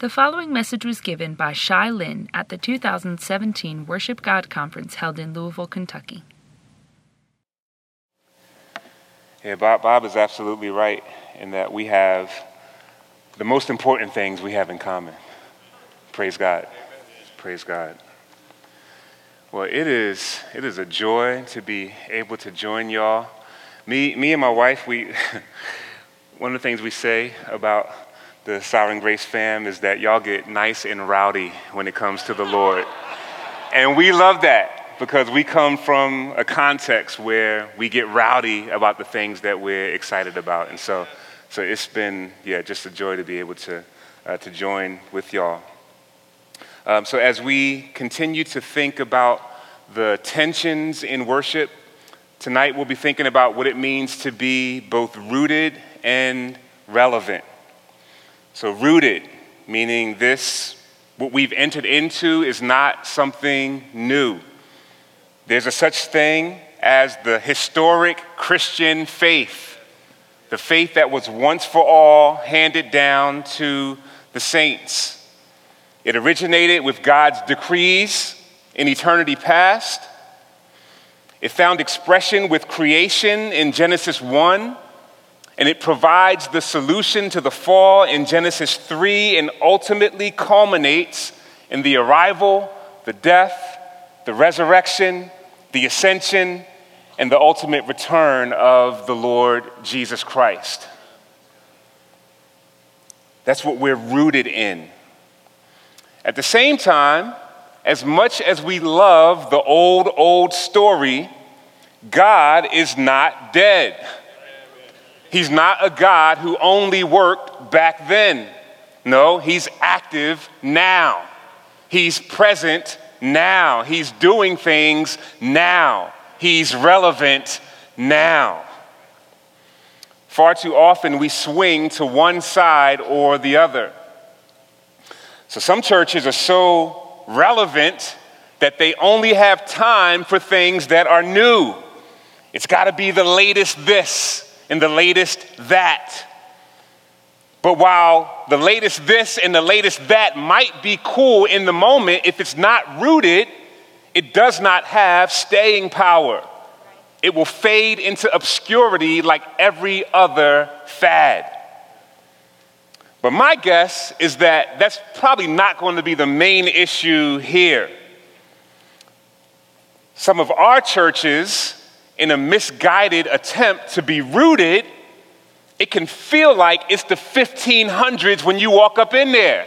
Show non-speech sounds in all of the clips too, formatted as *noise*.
The following message was given by Shai Linne at the 2017 Worship God Conference held in Louisville, Kentucky. Yeah, Bob, Bob is absolutely right in that we have the most important things we have in common. Praise God. Praise God. Well, it is, it is a joy to be able to join y'all. Me, me and my wife, we, *laughs* one of the things we say about the Sovereign Grace fam is that y'all get nice and rowdy when it comes to the Lord. And we love that because we come from a context where we get rowdy about the things that we're excited about. And so, so it's been, yeah, just a joy to be able to, uh, to join with y'all. Um, so as we continue to think about the tensions in worship, tonight we'll be thinking about what it means to be both rooted and relevant. So, rooted, meaning this, what we've entered into, is not something new. There's a such thing as the historic Christian faith, the faith that was once for all handed down to the saints. It originated with God's decrees in eternity past. It found expression with creation in Genesis 1 and it provides the solution to the fall in Genesis 3 and ultimately culminates in the arrival, the death, the resurrection, the ascension, and the ultimate return of the Lord Jesus Christ. That's what we're rooted in. At the same time, as much as we love the old, old story, God is not dead. He's not a God who only worked back then. No, he's active now. He's present now. He's doing things now. He's relevant now. Far too often we swing to one side or the other. So some churches are so relevant that they only have time for things that are new. It's got to be the latest this and the latest that. But while the latest this and the latest that might be cool in the moment, if it's not rooted, it does not have staying power. It will fade into obscurity like every other fad. But my guess is that that's probably not going to be the main issue here. Some of our churches in a misguided attempt to be rooted, it can feel like it's the 1500s when you walk up in there.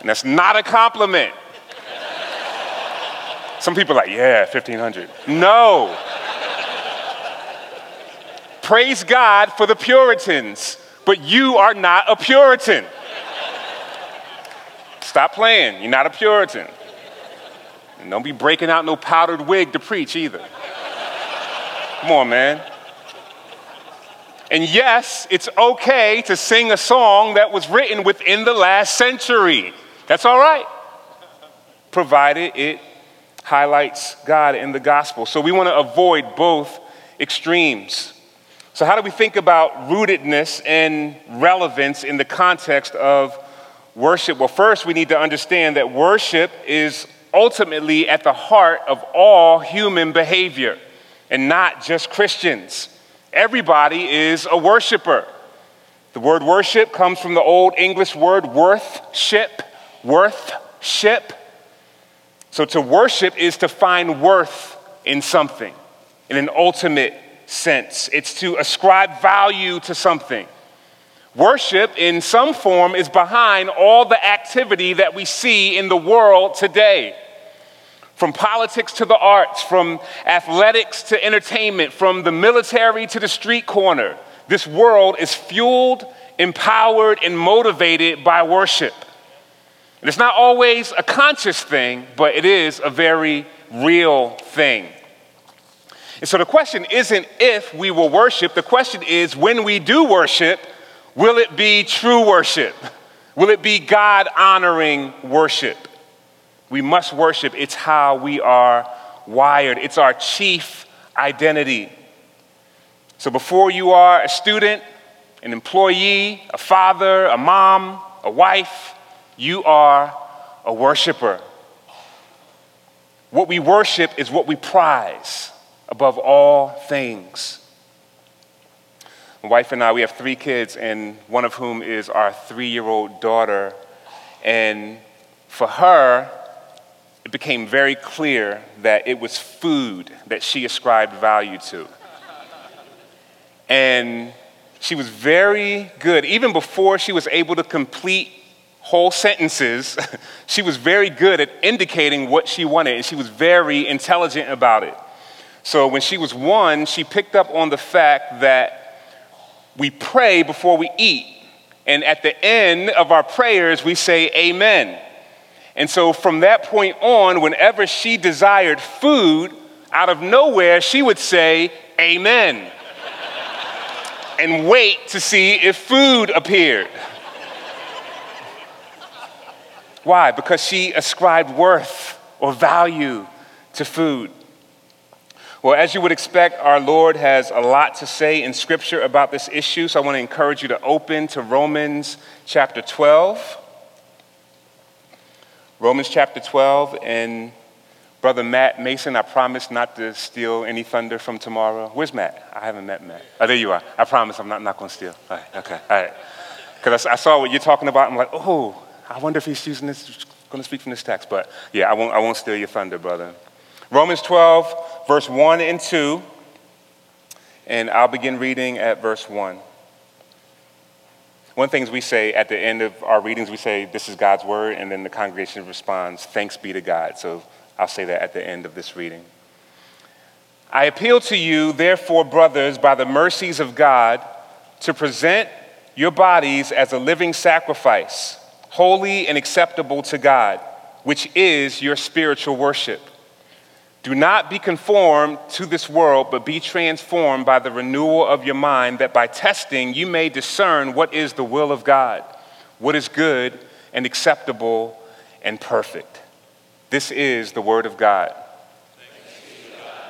And that's not a compliment. Some people are like, yeah, 1500. No. Praise God for the Puritans, but you are not a Puritan. Stop playing. You're not a Puritan. And don't be breaking out no powdered wig to preach either. Come on, man. And yes, it's okay to sing a song that was written within the last century. That's all right, provided it highlights God in the gospel. So we want to avoid both extremes. So, how do we think about rootedness and relevance in the context of worship? Well, first, we need to understand that worship is ultimately at the heart of all human behavior, and not just Christians. Everybody is a worshiper. The word worship comes from the old English word worthship, worthship. So to worship is to find worth in something, in an ultimate sense. It's to ascribe value to something. Worship, in some form, is behind all the activity that we see in the world today. From politics to the arts, from athletics to entertainment, from the military to the street corner, this world is fueled, empowered, and motivated by worship. And it's not always a conscious thing, but it is a very real thing. And so the question isn't if we will worship, the question is when we do worship, will it be true worship? Will it be God honoring worship? We must worship. It's how we are wired, it's our chief identity. So before you are a student, an employee, a father, a mom, a wife, you are a worshiper. What we worship is what we prize above all things. My wife and I, we have three kids, and one of whom is our three year old daughter. And for her, it became very clear that it was food that she ascribed value to. And she was very good, even before she was able to complete whole sentences, *laughs* she was very good at indicating what she wanted, and she was very intelligent about it. So when she was one, she picked up on the fact that we pray before we eat. And at the end of our prayers, we say amen. And so from that point on, whenever she desired food, out of nowhere, she would say amen and wait to see if food appeared. Why? Because she ascribed worth or value to food. Well, as you would expect, our Lord has a lot to say in Scripture about this issue, so I want to encourage you to open to Romans chapter 12. Romans chapter 12, and Brother Matt Mason, I promise not to steal any thunder from tomorrow. Where's Matt? I haven't met Matt. Oh, there you are. I promise I'm not, not going to steal. All right, okay, all right. Because I, I saw what you're talking about. I'm like, oh, I wonder if he's using this, going to speak from this text. But yeah, I won't, I won't steal your thunder, brother. Romans 12, verse 1 and 2. And I'll begin reading at verse 1. One of the things we say at the end of our readings, we say, This is God's word, and then the congregation responds, Thanks be to God. So I'll say that at the end of this reading. I appeal to you, therefore, brothers, by the mercies of God, to present your bodies as a living sacrifice, holy and acceptable to God, which is your spiritual worship. Do not be conformed to this world, but be transformed by the renewal of your mind, that by testing you may discern what is the will of God, what is good and acceptable and perfect. This is the word of God.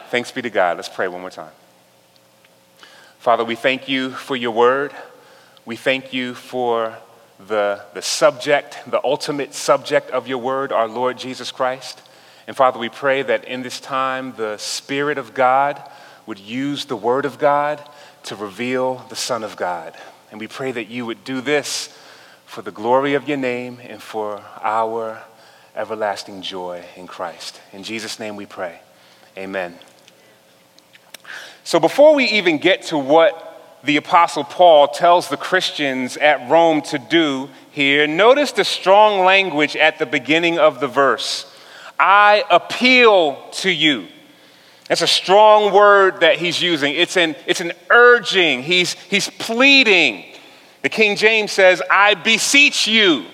Thanks be to God. Let's pray one more time. Father, we thank you for your word. We thank you for the, the subject, the ultimate subject of your word, our Lord Jesus Christ. And Father, we pray that in this time, the Spirit of God would use the Word of God to reveal the Son of God. And we pray that you would do this for the glory of your name and for our everlasting joy in Christ. In Jesus' name we pray. Amen. So before we even get to what the Apostle Paul tells the Christians at Rome to do here, notice the strong language at the beginning of the verse. I appeal to you. That's a strong word that he's using. It's an, it's an urging, he's, he's pleading. The King James says, I beseech you.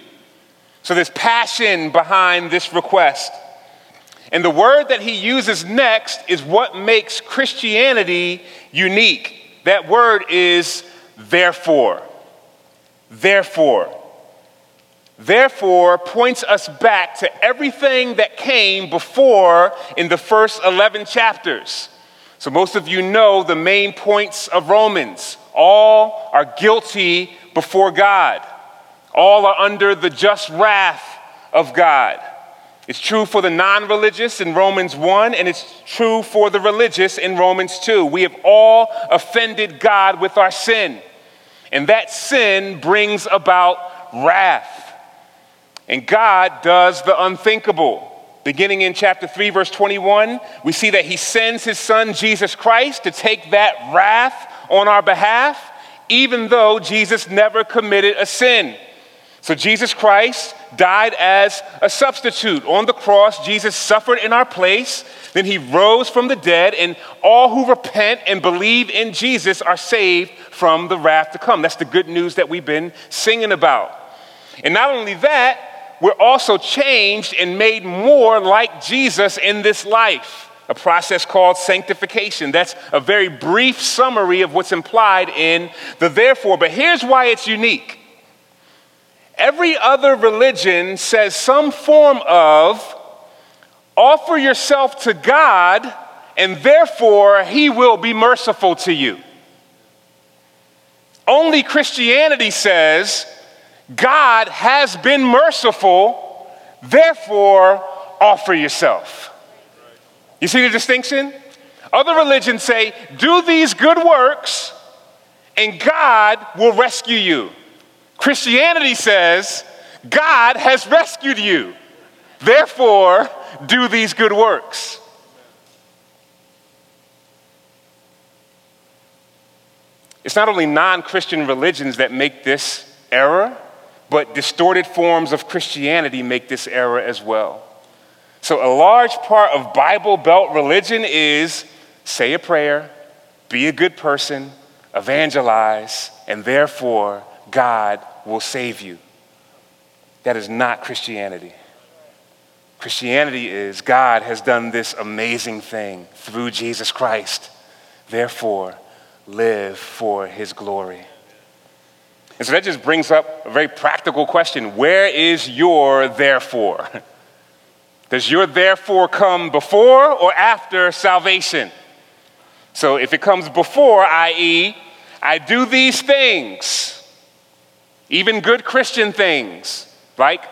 So there's passion behind this request. And the word that he uses next is what makes Christianity unique. That word is therefore. Therefore therefore points us back to everything that came before in the first 11 chapters. So, most of you know the main points of Romans. All are guilty before God, all are under the just wrath of God. It's true for the non religious in Romans 1, and it's true for the religious in Romans 2. We have all offended God with our sin, and that sin brings about wrath. And God does the unthinkable. Beginning in chapter 3, verse 21, we see that He sends His Son, Jesus Christ, to take that wrath on our behalf, even though Jesus never committed a sin. So Jesus Christ died as a substitute. On the cross, Jesus suffered in our place. Then he rose from the dead, and all who repent and believe in Jesus are saved from the wrath to come. That's the good news that we've been singing about. And not only that, we're also changed and made more like Jesus in this life, a process called sanctification. That's a very brief summary of what's implied in the therefore. But here's why it's unique every other religion says some form of offer yourself to God, and therefore he will be merciful to you. Only Christianity says God has been merciful, therefore offer yourself. You see the distinction? Other religions say, do these good works and God will rescue you. Christianity says, God has rescued you. Therefore, do these good works. It's not only non Christian religions that make this error, but distorted forms of Christianity make this error as well. So, a large part of Bible Belt religion is say a prayer, be a good person, evangelize, and therefore God will save you. That is not Christianity. Christianity is God has done this amazing thing through Jesus Christ. Therefore, live for his glory. And so that just brings up a very practical question Where is your therefore? *laughs* Does your therefore come before or after salvation? So if it comes before, i.e., I do these things, even good Christian things, like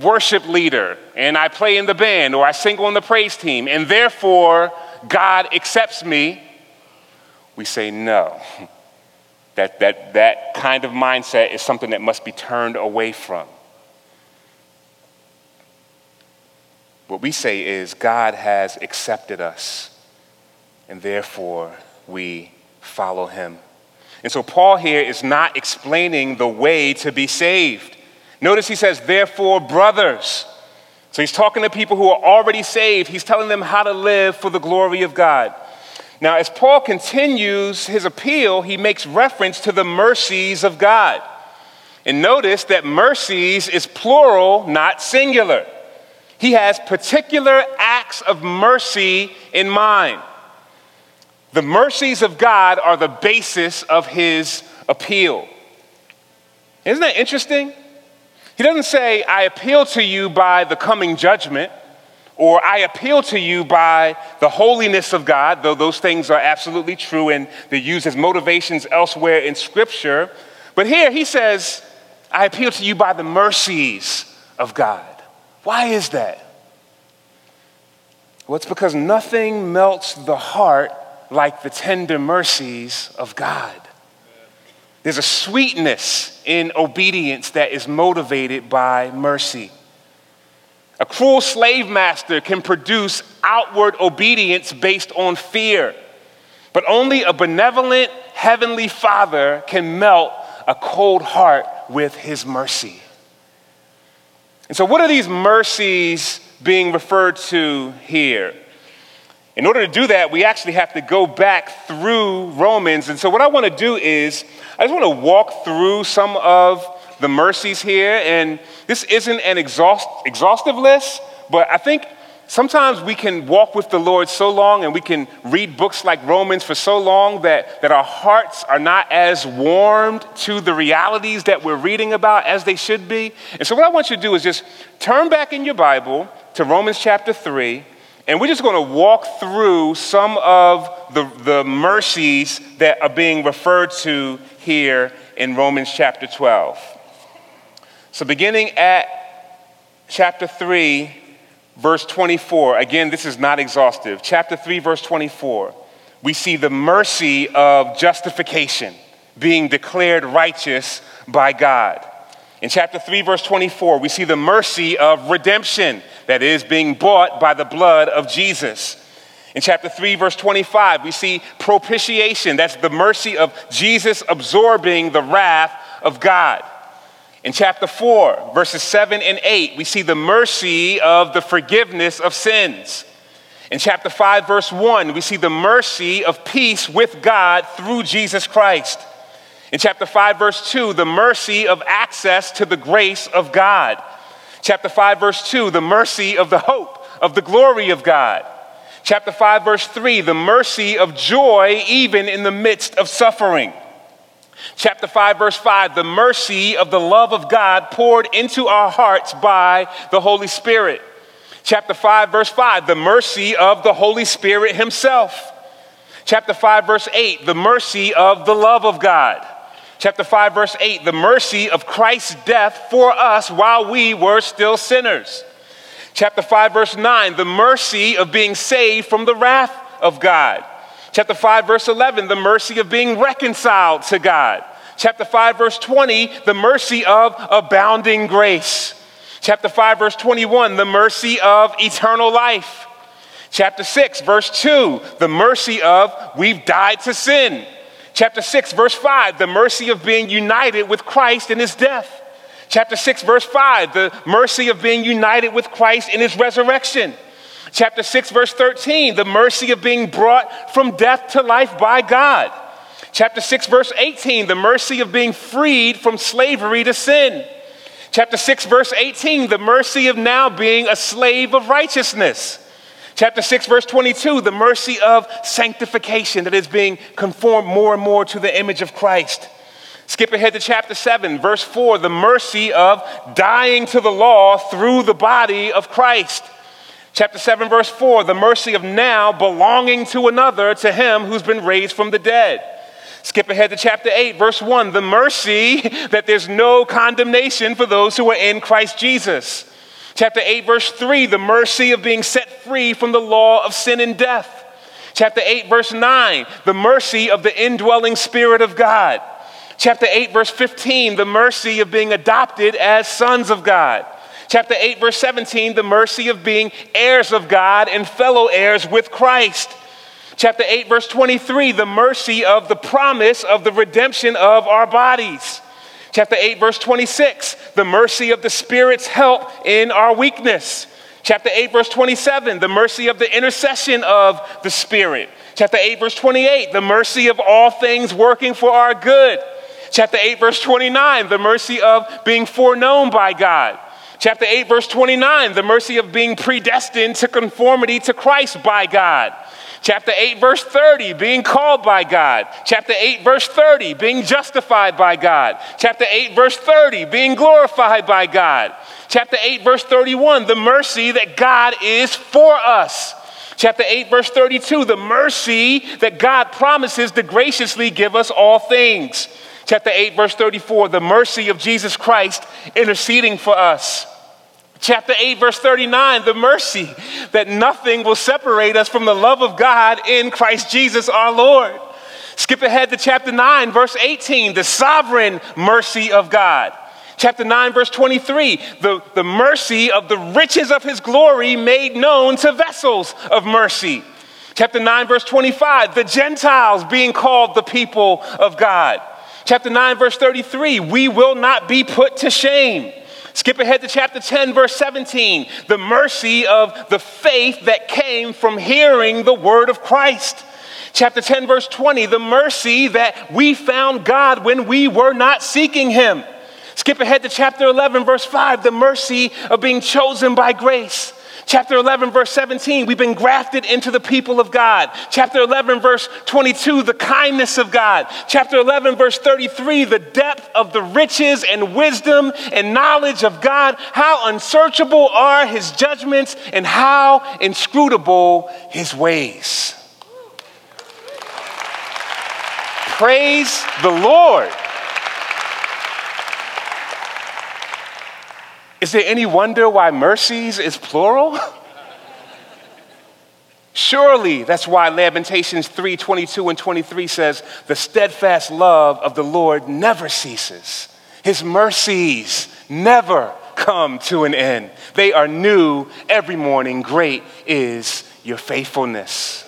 worship leader, and I play in the band, or I sing on the praise team, and therefore God accepts me, we say no. *laughs* That, that, that kind of mindset is something that must be turned away from. What we say is God has accepted us, and therefore we follow him. And so Paul here is not explaining the way to be saved. Notice he says, therefore, brothers. So he's talking to people who are already saved. He's telling them how to live for the glory of God. Now, as Paul continues his appeal, he makes reference to the mercies of God. And notice that mercies is plural, not singular. He has particular acts of mercy in mind. The mercies of God are the basis of his appeal. Isn't that interesting? He doesn't say, I appeal to you by the coming judgment, or I appeal to you by the holiness of God, though those things are absolutely true and they're used as motivations elsewhere in Scripture. But here he says, I appeal to you by the mercies of God. Why is that? Well, it's because nothing melts the heart like the tender mercies of God. There's a sweetness in obedience that is motivated by mercy. A cruel slave master can produce outward obedience based on fear, but only a benevolent heavenly father can melt a cold heart with his mercy. And so, what are these mercies being referred to here? In order to do that, we actually have to go back through Romans. And so, what I want to do is, I just want to walk through some of the mercies here. And this isn't an exhaust, exhaustive list, but I think sometimes we can walk with the Lord so long and we can read books like Romans for so long that, that our hearts are not as warmed to the realities that we're reading about as they should be. And so, what I want you to do is just turn back in your Bible to Romans chapter 3 and we're just going to walk through some of the, the mercies that are being referred to here in Romans chapter 12. So, beginning at chapter 3, verse 24, again, this is not exhaustive. Chapter 3, verse 24, we see the mercy of justification being declared righteous by God. In chapter 3, verse 24, we see the mercy of redemption that is being bought by the blood of Jesus. In chapter 3, verse 25, we see propitiation. That's the mercy of Jesus absorbing the wrath of God. In chapter 4, verses 7 and 8, we see the mercy of the forgiveness of sins. In chapter 5, verse 1, we see the mercy of peace with God through Jesus Christ. In chapter 5, verse 2, the mercy of access to the grace of God. Chapter 5, verse 2, the mercy of the hope of the glory of God. Chapter 5, verse 3, the mercy of joy even in the midst of suffering. Chapter 5, verse 5, the mercy of the love of God poured into our hearts by the Holy Spirit. Chapter 5, verse 5, the mercy of the Holy Spirit Himself. Chapter 5, verse 8, the mercy of the love of God. Chapter 5, verse 8, the mercy of Christ's death for us while we were still sinners. Chapter 5, verse 9, the mercy of being saved from the wrath of God. Chapter 5, verse 11, the mercy of being reconciled to God. Chapter 5, verse 20, the mercy of abounding grace. Chapter 5, verse 21, the mercy of eternal life. Chapter 6, verse 2, the mercy of we've died to sin. Chapter 6, verse 5, the mercy of being united with Christ in his death. Chapter 6, verse 5, the mercy of being united with Christ in his resurrection. Chapter 6, verse 13, the mercy of being brought from death to life by God. Chapter 6, verse 18, the mercy of being freed from slavery to sin. Chapter 6, verse 18, the mercy of now being a slave of righteousness. Chapter 6, verse 22, the mercy of sanctification that is being conformed more and more to the image of Christ. Skip ahead to chapter 7, verse 4, the mercy of dying to the law through the body of Christ. Chapter 7, verse 4, the mercy of now belonging to another, to him who's been raised from the dead. Skip ahead to chapter 8, verse 1, the mercy *laughs* that there's no condemnation for those who are in Christ Jesus. Chapter 8, verse 3, the mercy of being set free from the law of sin and death. Chapter 8, verse 9, the mercy of the indwelling Spirit of God. Chapter 8, verse 15, the mercy of being adopted as sons of God. Chapter 8, verse 17, the mercy of being heirs of God and fellow heirs with Christ. Chapter 8, verse 23, the mercy of the promise of the redemption of our bodies. Chapter 8, verse 26, the mercy of the Spirit's help in our weakness. Chapter 8, verse 27, the mercy of the intercession of the Spirit. Chapter 8, verse 28, the mercy of all things working for our good. Chapter 8, verse 29, the mercy of being foreknown by God. Chapter 8, verse 29, the mercy of being predestined to conformity to Christ by God. Chapter 8, verse 30, being called by God. Chapter 8, verse 30, being justified by God. Chapter 8, verse 30, being glorified by God. Chapter 8, verse 31, the mercy that God is for us. Chapter 8, verse 32, the mercy that God promises to graciously give us all things. Chapter 8, verse 34, the mercy of Jesus Christ interceding for us. Chapter 8, verse 39, the mercy that nothing will separate us from the love of God in Christ Jesus our Lord. Skip ahead to chapter 9, verse 18, the sovereign mercy of God. Chapter 9, verse 23, the, the mercy of the riches of his glory made known to vessels of mercy. Chapter 9, verse 25, the Gentiles being called the people of God. Chapter 9, verse 33, we will not be put to shame. Skip ahead to chapter 10, verse 17. The mercy of the faith that came from hearing the word of Christ. Chapter 10, verse 20. The mercy that we found God when we were not seeking him. Skip ahead to chapter 11, verse 5. The mercy of being chosen by grace. Chapter 11, verse 17, we've been grafted into the people of God. Chapter 11, verse 22, the kindness of God. Chapter 11, verse 33, the depth of the riches and wisdom and knowledge of God. How unsearchable are his judgments and how inscrutable his ways. Praise the Lord. Is there any wonder why mercies is plural? Surely that's why Lamentations 3 22 and 23 says, The steadfast love of the Lord never ceases, His mercies never come to an end. They are new every morning. Great is your faithfulness.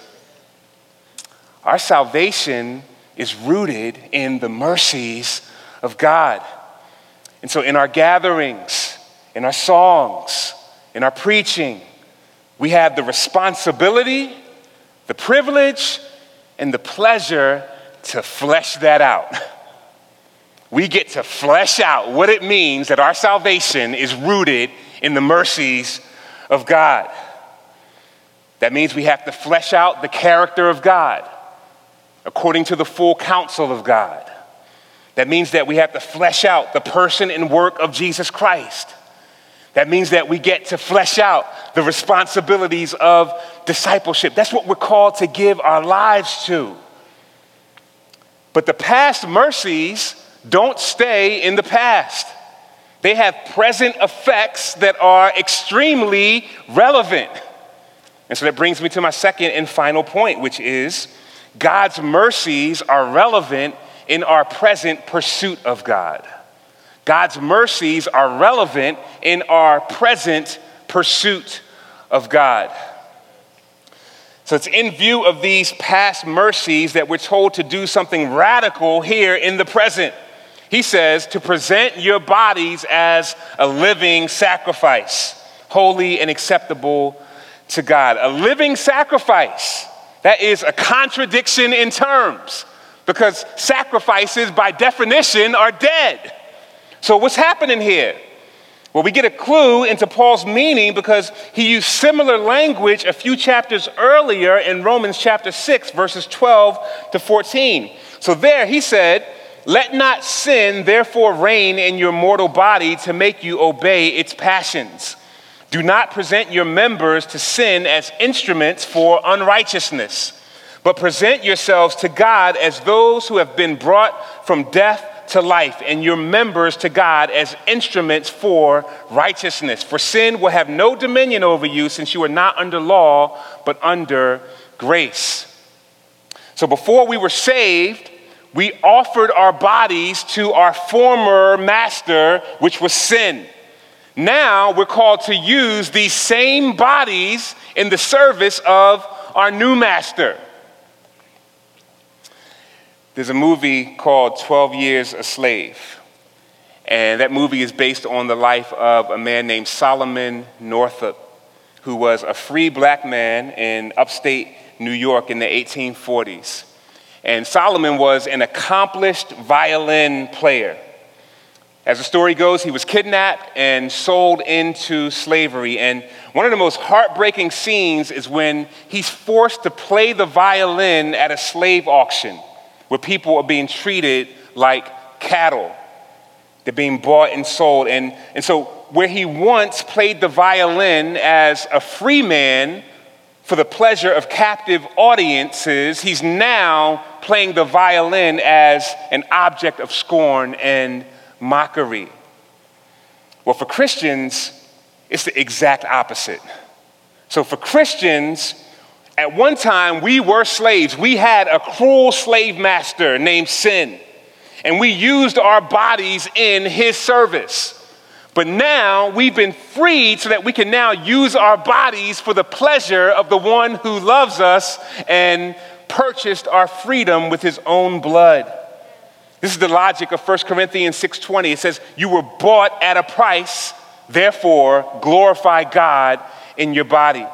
Our salvation is rooted in the mercies of God. And so in our gatherings, in our songs, in our preaching, we have the responsibility, the privilege, and the pleasure to flesh that out. *laughs* We get to flesh out what it means that our salvation is rooted in the mercies of God. That means we have to flesh out the character of God according to the full counsel of God. That means that we have to flesh out the person and work of Jesus Christ. That means that we get to flesh out the responsibilities of discipleship. That's what we're called to give our lives to. But the past mercies don't stay in the past. They have present effects that are extremely relevant. And so that brings me to my second and final point, which is God's mercies are relevant in our present pursuit of God. God's mercies are relevant in our present pursuit of God. So it's in view of these past mercies that we're told to do something radical here in the present. He says to present your bodies as a living sacrifice, holy and acceptable to God. A living sacrifice. That is a contradiction in terms because sacrifices, by definition, are dead. So, what's happening here? Well, we get a clue into Paul's meaning because he used similar language a few chapters earlier in Romans chapter 6, verses 12 to 14. So, there he said, Let not sin therefore reign in your mortal body to make you obey its passions. Do not present your members to sin as instruments for unrighteousness, but present yourselves to God as those who have been brought from death to life, and your members to God as instruments for righteousness. For sin will have no dominion over you, since you are not under law, but under grace. So before we were saved, we offered our bodies to our former master, which was sin. Now we're called to use these same bodies in the service of our new master. There's a movie called 12 Years a Slave. And that movie is based on the life of a man named Solomon Northup, who was a free black man in upstate New York in the 1840s. And Solomon was an accomplished violin player. As the story goes, he was kidnapped and sold into slavery. And one of the most heartbreaking scenes is when he's forced to play the violin at a slave auction where people are being treated like cattle. They're being bought and sold. And, and so, where he once played the violin as a free man for the pleasure of captive audiences, he's now playing the violin as an object of scorn and mockery. Well, for Christians, it's the exact opposite. So, for Christians, at one time we were slaves. We had a cruel slave master named sin, and we used our bodies in his service. But now we've been freed so that we can now use our bodies for the pleasure of the one who loves us and purchased our freedom with his own blood. This is the logic of 1 Corinthians 6:20. It says, "You were bought at a price, therefore glorify God in your body."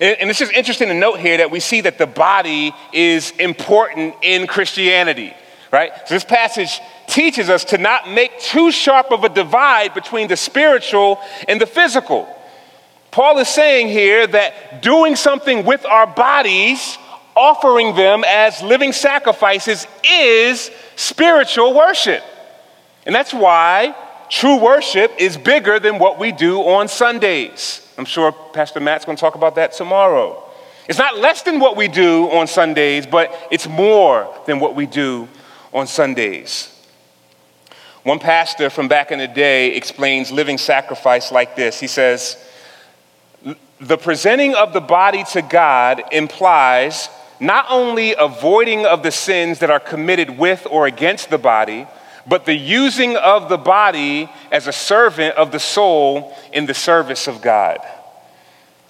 And it's just interesting to note here that we see that the body is important in Christianity, right? So this passage teaches us to not make too sharp of a divide between the spiritual and the physical. Paul is saying here that doing something with our bodies offering them as living sacrifices is spiritual worship. And that's why true worship is bigger than what we do on Sundays. I'm sure Pastor Matt's going to talk about that tomorrow. It's not less than what we do on Sundays, but it's more than what we do on Sundays. One pastor from back in the day explains living sacrifice like this. He says, The presenting of the body to God implies not only avoiding of the sins that are committed with or against the body, but the using of the body as a servant of the soul in the service of God.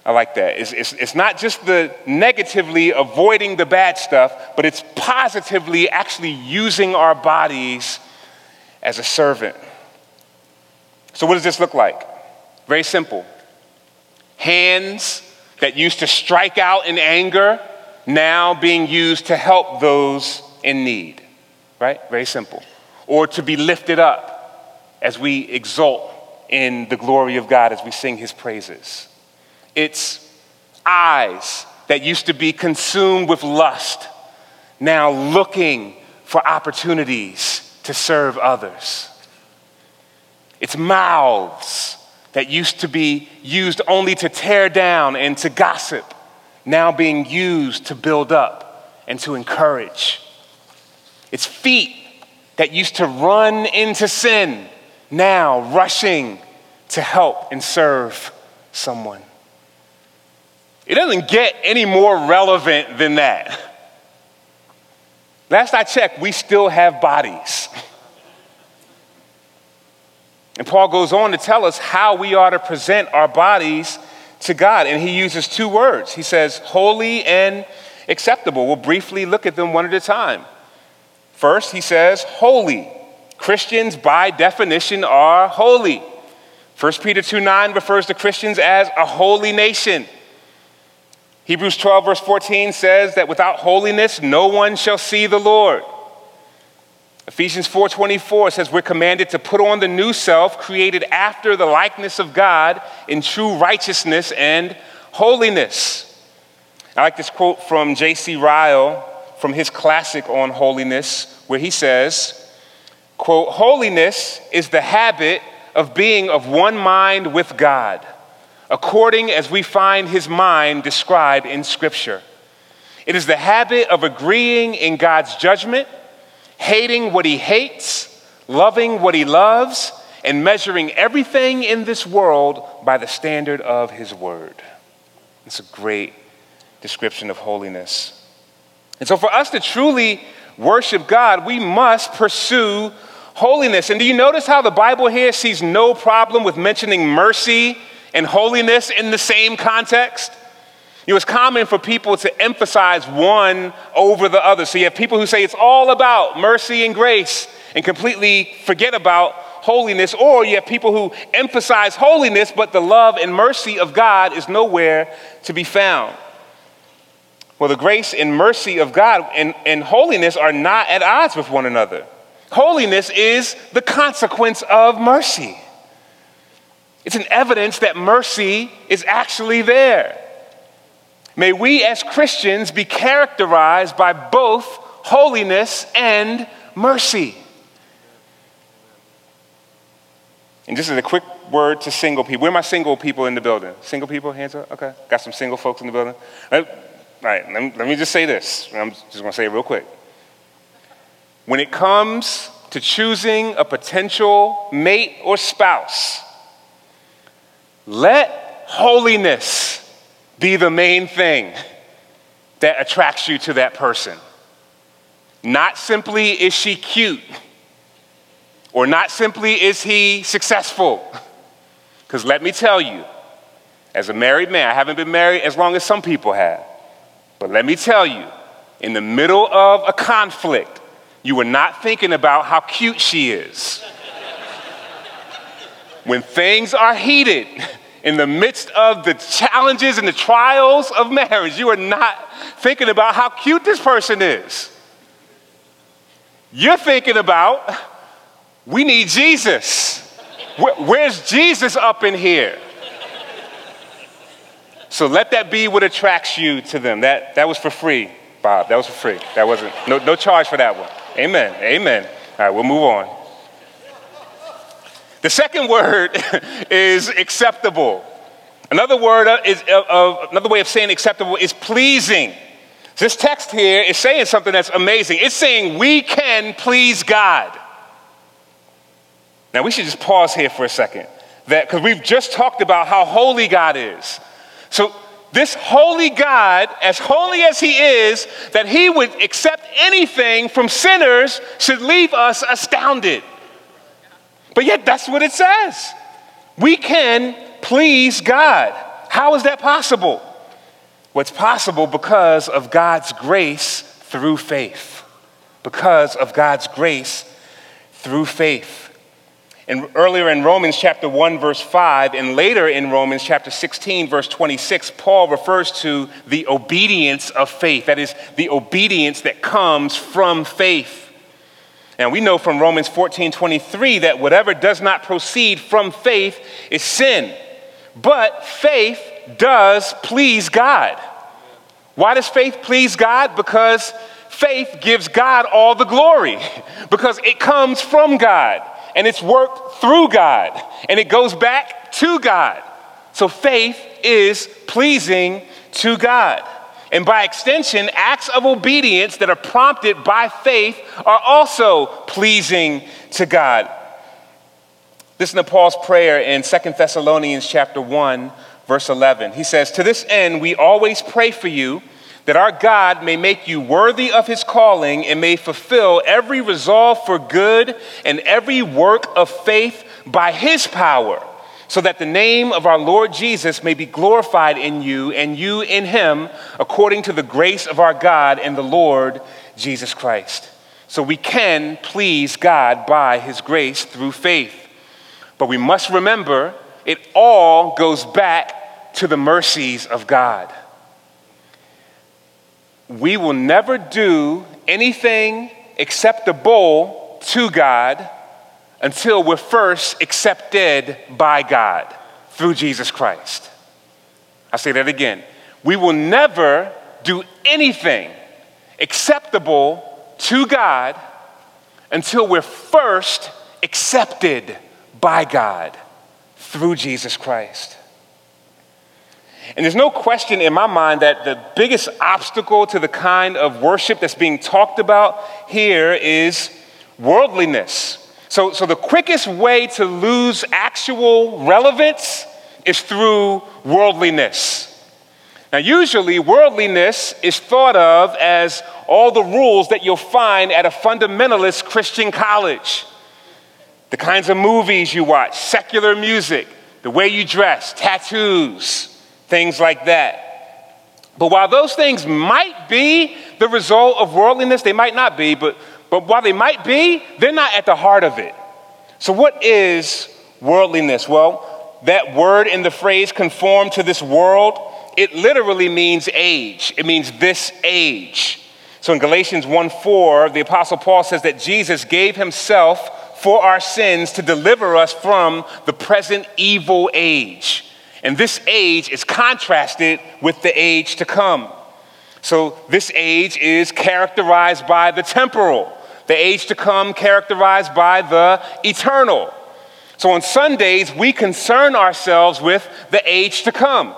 I like that. It's, it's, it's, not just the negatively avoiding the bad stuff, but it's positively actually using our bodies as a servant. So, what does this look like? Very simple. Hands that used to strike out in anger now being used to help those in need, right? Very simple. Or to be lifted up as we exult in the glory of God as we sing his praises. It's eyes that used to be consumed with lust, now looking for opportunities to serve others. It's mouths that used to be used only to tear down and to gossip now being used to build up and to encourage. It's feet that used to run into sin, now rushing to help and serve someone. It doesn't get any more relevant than that. Last I checked, we still have bodies. And Paul goes on to tell us how we are to present our bodies to God. And he uses two words. He says, holy and acceptable. We'll briefly look at them one at a time. First, he says, holy. Christians, by definition, are holy. 1 Peter 2 9 refers to Christians as a holy nation. Hebrews 12, verse 14 says that without holiness, no one shall see the Lord. Ephesians 4:24 says we're commanded to put on the new self created after the likeness of God in true righteousness and holiness. I like this quote from J.C. Ryle from his classic on holiness where he says, quote, "Holiness is the habit of being of one mind with God, according as we find his mind described in scripture. It is the habit of agreeing in God's judgment hating what he hates, loving what he loves, and measuring everything in this world by the standard of his word. It's a great description of holiness. And so, for us to truly worship God, we must pursue holiness. And do you notice how the Bible here sees no problem with mentioning mercy and holiness in the same context? It was common for people to emphasize one over the other. So you have people who say it's all about mercy and grace and completely forget about holiness, or you have people who emphasize holiness, but the love and mercy of God is nowhere to be found. Well, the grace and mercy of God and, and holiness are not at odds with one another. Holiness is the consequence of mercy. It's an evidence that mercy is actually there. May we as Christians be characterized by both holiness and mercy. And just as a quick word to single people. Where are my single people in the building? Single people, hands up? Okay. Got some single folks in the building? All right, let me, let me just say this. I'm just going to say it real quick. When it comes to choosing a potential mate or spouse, let holiness be the main thing that attracts you to that person. Not simply is she cute, or not simply is he successful. Because let me tell you, as a married man, I haven't been married as long as some people have, but let me tell you, in the middle of a conflict, you are not thinking about how cute she is. when things are heated, in the midst of the challenges and the trials of marriage, you are not thinking about how cute this person is. You're thinking about, we need Jesus. Where's Jesus up in here? So let that be what attracts you to them. That, that was for free, Bob. That was for free. That wasn't, no, no charge for that one. Amen. Amen. All right, we'll move on. The second *laughs* word *laughs* is acceptable. Another word is uh, uh, another way of saying acceptable is pleasing. This text here is saying something that's amazing. It's saying we can please God. Now we should just pause here for a second. That because we've just talked about how holy God is. So this holy God, as holy as he is, that he would accept anything from sinners should leave us astounded. But yet, that's what it says. We can please God. How is that possible? What's possible because of God's grace through faith. Because of God's grace through faith. And earlier in Romans chapter 1, verse 5, and later in Romans chapter 16, verse 26, Paul refers to the obedience of faith. That is, the obedience that comes from faith. And we know from Romans 14 23 that whatever does not proceed from faith is sin. But faith does please God. Why does faith please God? Because faith gives God all the glory, *laughs* because it comes from God and it's worked through God and it goes back to God. So faith is pleasing to God. And by extension, acts of obedience that are prompted by faith are also pleasing to God. Listen to Paul's prayer in 2 Thessalonians chapter 1, verse 11. He says, To this end, we always pray for you that our God may make you worthy of his calling and may fulfill every resolve for good and every work of faith by his power, so that the name of our Lord Jesus may be glorified in you and you in him, according to the grace of our God and the Lord Jesus Christ. So we can please God by his grace through faith. But we must remember it all goes back to the mercies of God we will never do anything acceptable to God until we're first accepted by God through Jesus Christ. I say that again. We will never do anything acceptable to God until we're first accepted by God through Jesus Christ. And there's no question in my mind that the biggest obstacle to the kind of worship that's being talked about here is worldliness. So, so the quickest way to lose actual relevance is through worldliness. Now, usually, worldliness is thought of as all the rules that you'll find at a fundamentalist Christian college. The kinds of movies you watch, secular music, the way you dress, tattoos, things like that. But while those things might be the result of worldliness, they might not be, but, but while they might be, they're not at the heart of it. So, what is worldliness? Well, that word in the phrase conform to this world, it literally means age. It means this age. So in Galatians 1 4, the Apostle Paul says that Jesus gave himself for our sins to deliver us from the present evil age. And this age is contrasted with the age to come. So this age is characterized by the temporal, the age to come characterized by the eternal. So on Sundays, we concern ourselves with the age to come.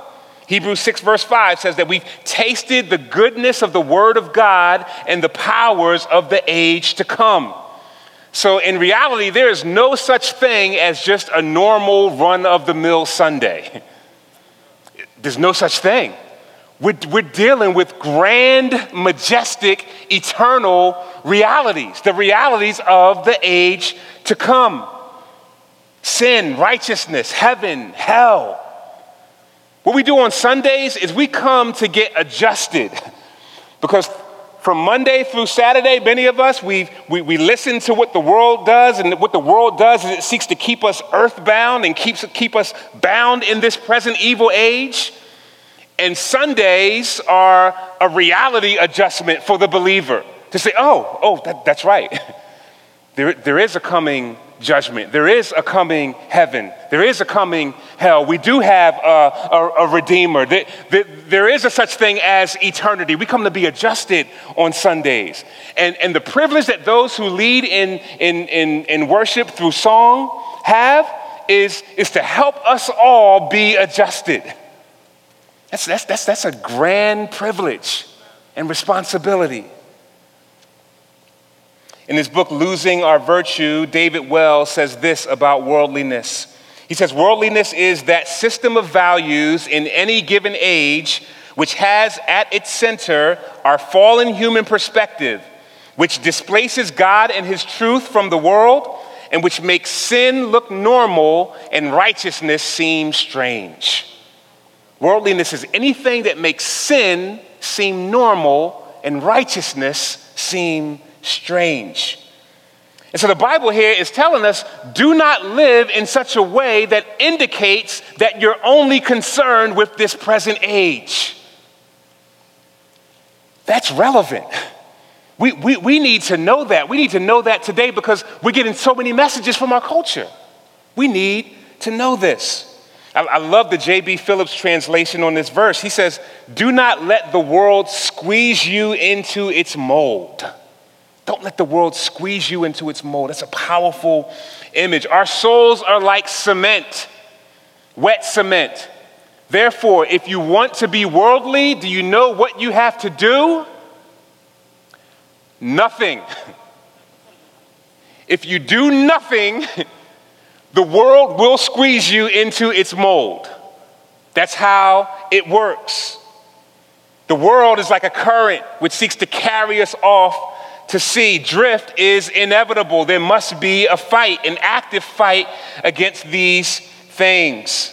Hebrews 6, verse 5 says that we've tasted the goodness of the Word of God and the powers of the age to come. So, in reality, there is no such thing as just a normal run of the mill Sunday. *laughs* There's no such thing. We're, we're dealing with grand, majestic, eternal realities, the realities of the age to come sin, righteousness, heaven, hell. What we do on Sundays is we come to get adjusted *laughs* because from Monday through Saturday, many of us, we, we, we listen to what the world does, and what the world does is it seeks to keep us earthbound and keeps, keep us bound in this present evil age. And Sundays are a reality adjustment for the believer to say, oh, oh, that, that's right. *laughs* There, there is a coming judgment. There is a coming heaven. There is a coming hell. We do have a, a, a redeemer. There, is a such thing as eternity. We come to be adjusted on Sundays. And, and the privilege that those who lead in, in, in, in worship through song have is, is to help us all be adjusted. That's, that's, that's, that's a grand privilege and responsibility. In his book, Losing Our Virtue, David Wells says this about worldliness. He says, Worldliness is that system of values in any given age which has at its center our fallen human perspective, which displaces God and his truth from the world, and which makes sin look normal and righteousness seem strange. Worldliness is anything that makes sin seem normal and righteousness seem strange. And so the Bible here is telling us do not live in such a way that indicates that you're only concerned with this present age. That's relevant. We, we, we need to know that. We need to know that today because we're getting so many messages from our culture. We need to know this. I, I love the J.B. Phillips translation on this verse. He says, Do not let the world squeeze you into its mold. Don't let the world squeeze you into its mold. That's a powerful image. Our souls are like cement, wet cement. Therefore, if you want to be worldly, do you know what you have to do? Nothing. *laughs* If you do nothing, *laughs* the world will squeeze you into its mold. That's how it works. The world is like a current which seeks to carry us off to sea Drift is inevitable. There must be a fight, an active fight against these things.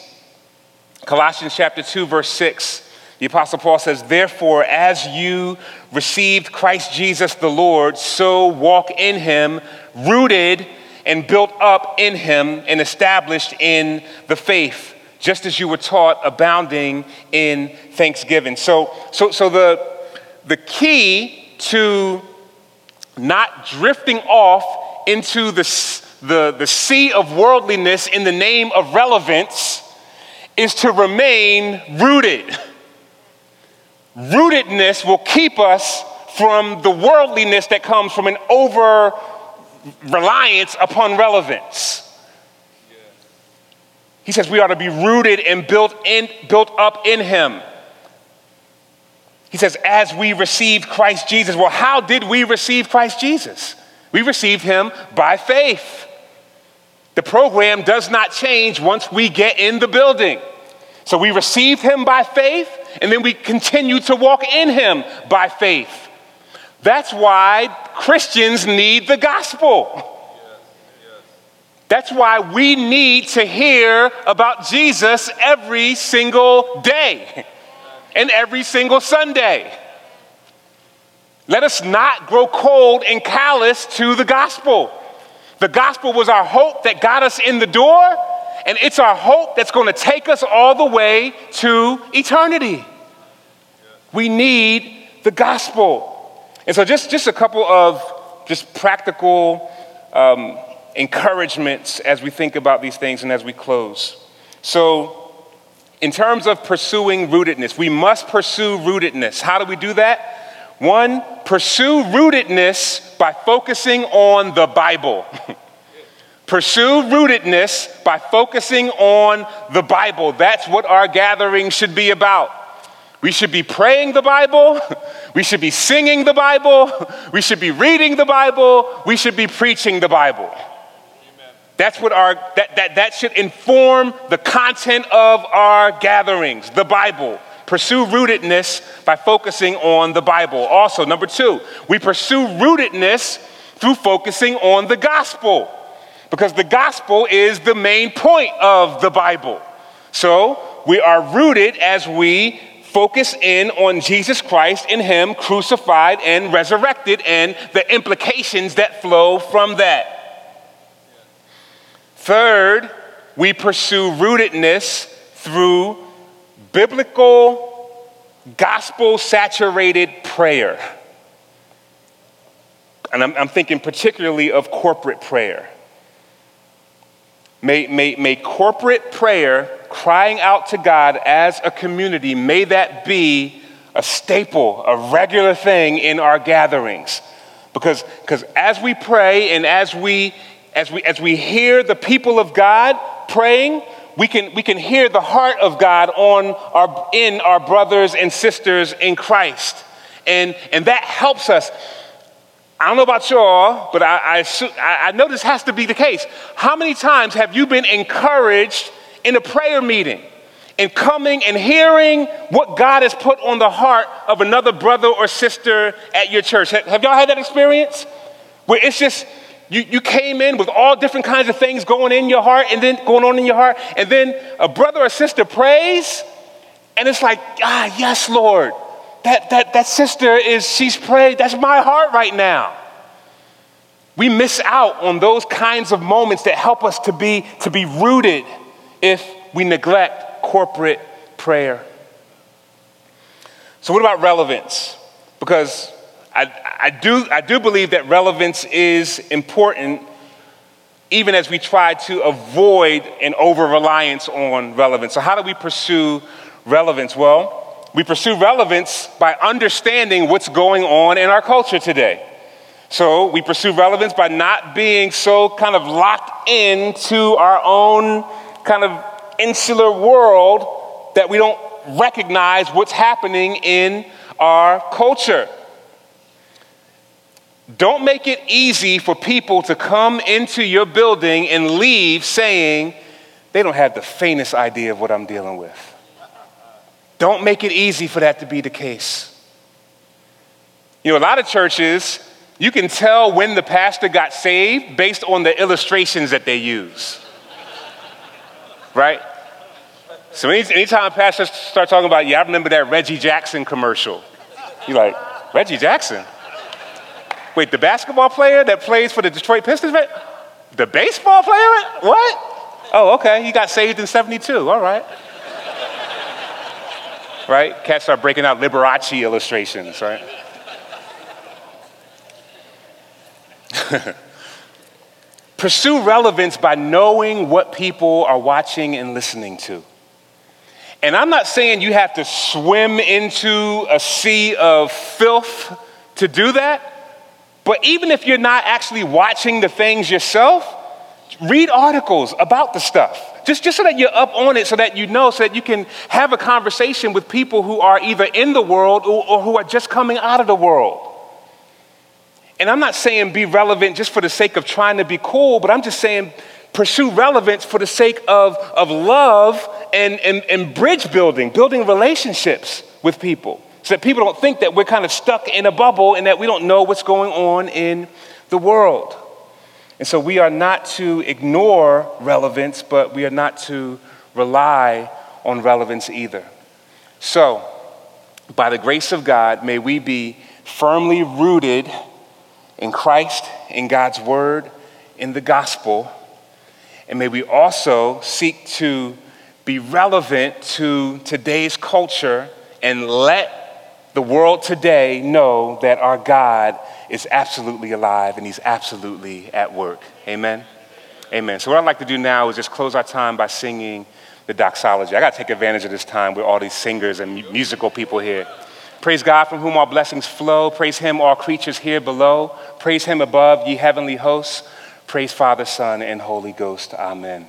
Colossians chapter 2, verse 6. The Apostle Paul says, Therefore, as you received Christ Jesus the Lord, so walk in him, rooted and built up in him and established in the faith, just as you were taught, abounding in thanksgiving. So, so, so the, the key to not drifting off into the, the, the sea of worldliness in the name of relevance is to remain rooted. Rootedness will keep us from the worldliness that comes from an over reliance upon relevance. He says we ought to be rooted and built, in, built up in Him. He says, as we received Christ Jesus. Well, how did we receive Christ Jesus? We received Him by faith. The program does not change once we get in the building. So we receive Him by faith, and then we continue to walk in Him by faith. That's why Christians need the gospel. That's why we need to hear about Jesus every single day and every single Sunday. Let us not grow cold and callous to the gospel. The gospel was our hope that got us in the door, and it's our hope that's going to take us all the way to eternity. We need the gospel. And so, just, just a couple of just practical um, encouragements as we think about these things and as we close. So, in terms of pursuing rootedness, we must pursue rootedness. How do we do that? One, pursue rootedness by focusing on the Bible. *laughs* pursue rootedness by focusing on the Bible. That's what our gathering should be about. We should be praying the Bible. *laughs* We should be singing the Bible. *laughs* We should be reading the Bible. We should be preaching the Bible. That's what our, that, that, that should inform the content of our gatherings, the Bible. Pursue rootedness by focusing on the Bible. Also, number two, we pursue rootedness through focusing on the gospel because the gospel is the main point of the Bible. So we are rooted as we focus in on Jesus Christ and Him crucified and resurrected and the implications that flow from that. Third, we pursue rootedness through biblical, gospel saturated prayer. And I'm, I'm, thinking particularly of corporate prayer. May, may, may corporate prayer crying out to God as a community, may that be a staple, a regular thing in our gatherings. Because, because as we pray and as we, as, we, as we hear the people of God praying, we can, we can hear the heart of God on our, in our brothers and sisters in Christ. And, and that helps us. I don't know about y'all, but I, I, I know this has to be the case. How many times have you been encouraged in a prayer meeting and coming and hearing what God has put on the heart of another brother or sister at your church. Have y'all had that experience? Where it's just, you, you came in with all different kinds of things going in your heart and then going on in your heart, and then a brother or sister prays, and it's like, ah, yes, Lord. That, that, that sister is, she's prayed. That's my heart right now. We miss out on those kinds of moments that help us to be, to be rooted if we neglect corporate prayer. So, what about relevance? Because I, I, do, I do believe that relevance is important even as we try to avoid an over reliance on relevance. So, how do we pursue relevance? Well, we pursue relevance by understanding what's going on in our culture today. So, we pursue relevance by not being so kind of locked into our own kind of insular world that we don't recognize what's happening in our culture. Don't make it easy for people to come into your building and leave saying they don't have the faintest idea of what I'm dealing with. Don't make it easy for that to be the case. You know, a lot of churches, you can tell when the pastor got saved based on the illustrations that they use. right? So anytime pastors start talking about, yeah, I remember that Reggie Jackson commercial. You're like, Reggie Jackson? Wait, the basketball player that plays for the Detroit Pistons? The baseball player? What? Oh, okay. He got saved in 72. All right. right? Cats start breaking out Liberace illustrations, right? *laughs* Pursue relevance by knowing what people are watching and listening to. And I'm not saying you have to swim into a sea of filth to do that. But even if you're not actually watching the things yourself, read articles about the stuff. Just, just so that you're up on it, so that you know, so that you can have a conversation with people who are either in the world or, or who are just coming out of the world. And I'm not saying be relevant just for the sake of trying to be cool, but I'm just saying pursue relevance for the sake of, of love and, and, and bridge building, building relationships with people so that people don't think that we're kind of stuck in a bubble and that we don't know what's going on in the world. And so we are not to ignore relevance, but we are not to rely on relevance either. So, by the grace of God, may we be firmly rooted in Christ, in God's word, in the gospel, and may we also seek to be relevant to today's culture and let the world today know that our God is absolutely alive and he's absolutely at work. Amen? Amen. So, what I'd like to do now is just close our time by singing the doxology. I got to take advantage of this time with all these singers and musical people here. Praise God from whom all blessings flow. Praise him, all creatures here below. Praise him above, ye heavenly hosts. Praise Father, Son, and Holy Ghost. Amen.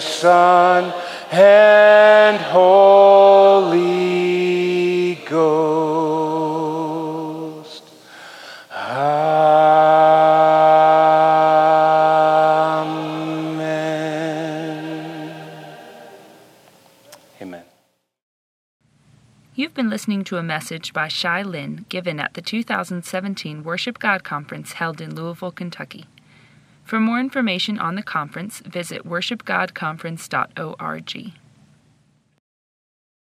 Son, and Holy Ghost. Amen. Amen. You've been listening to a message by Shai Linne given at the 2017 Worship God Conference held in Louisville, Kentucky. For more information on the conference, visit worshipgodconference.org.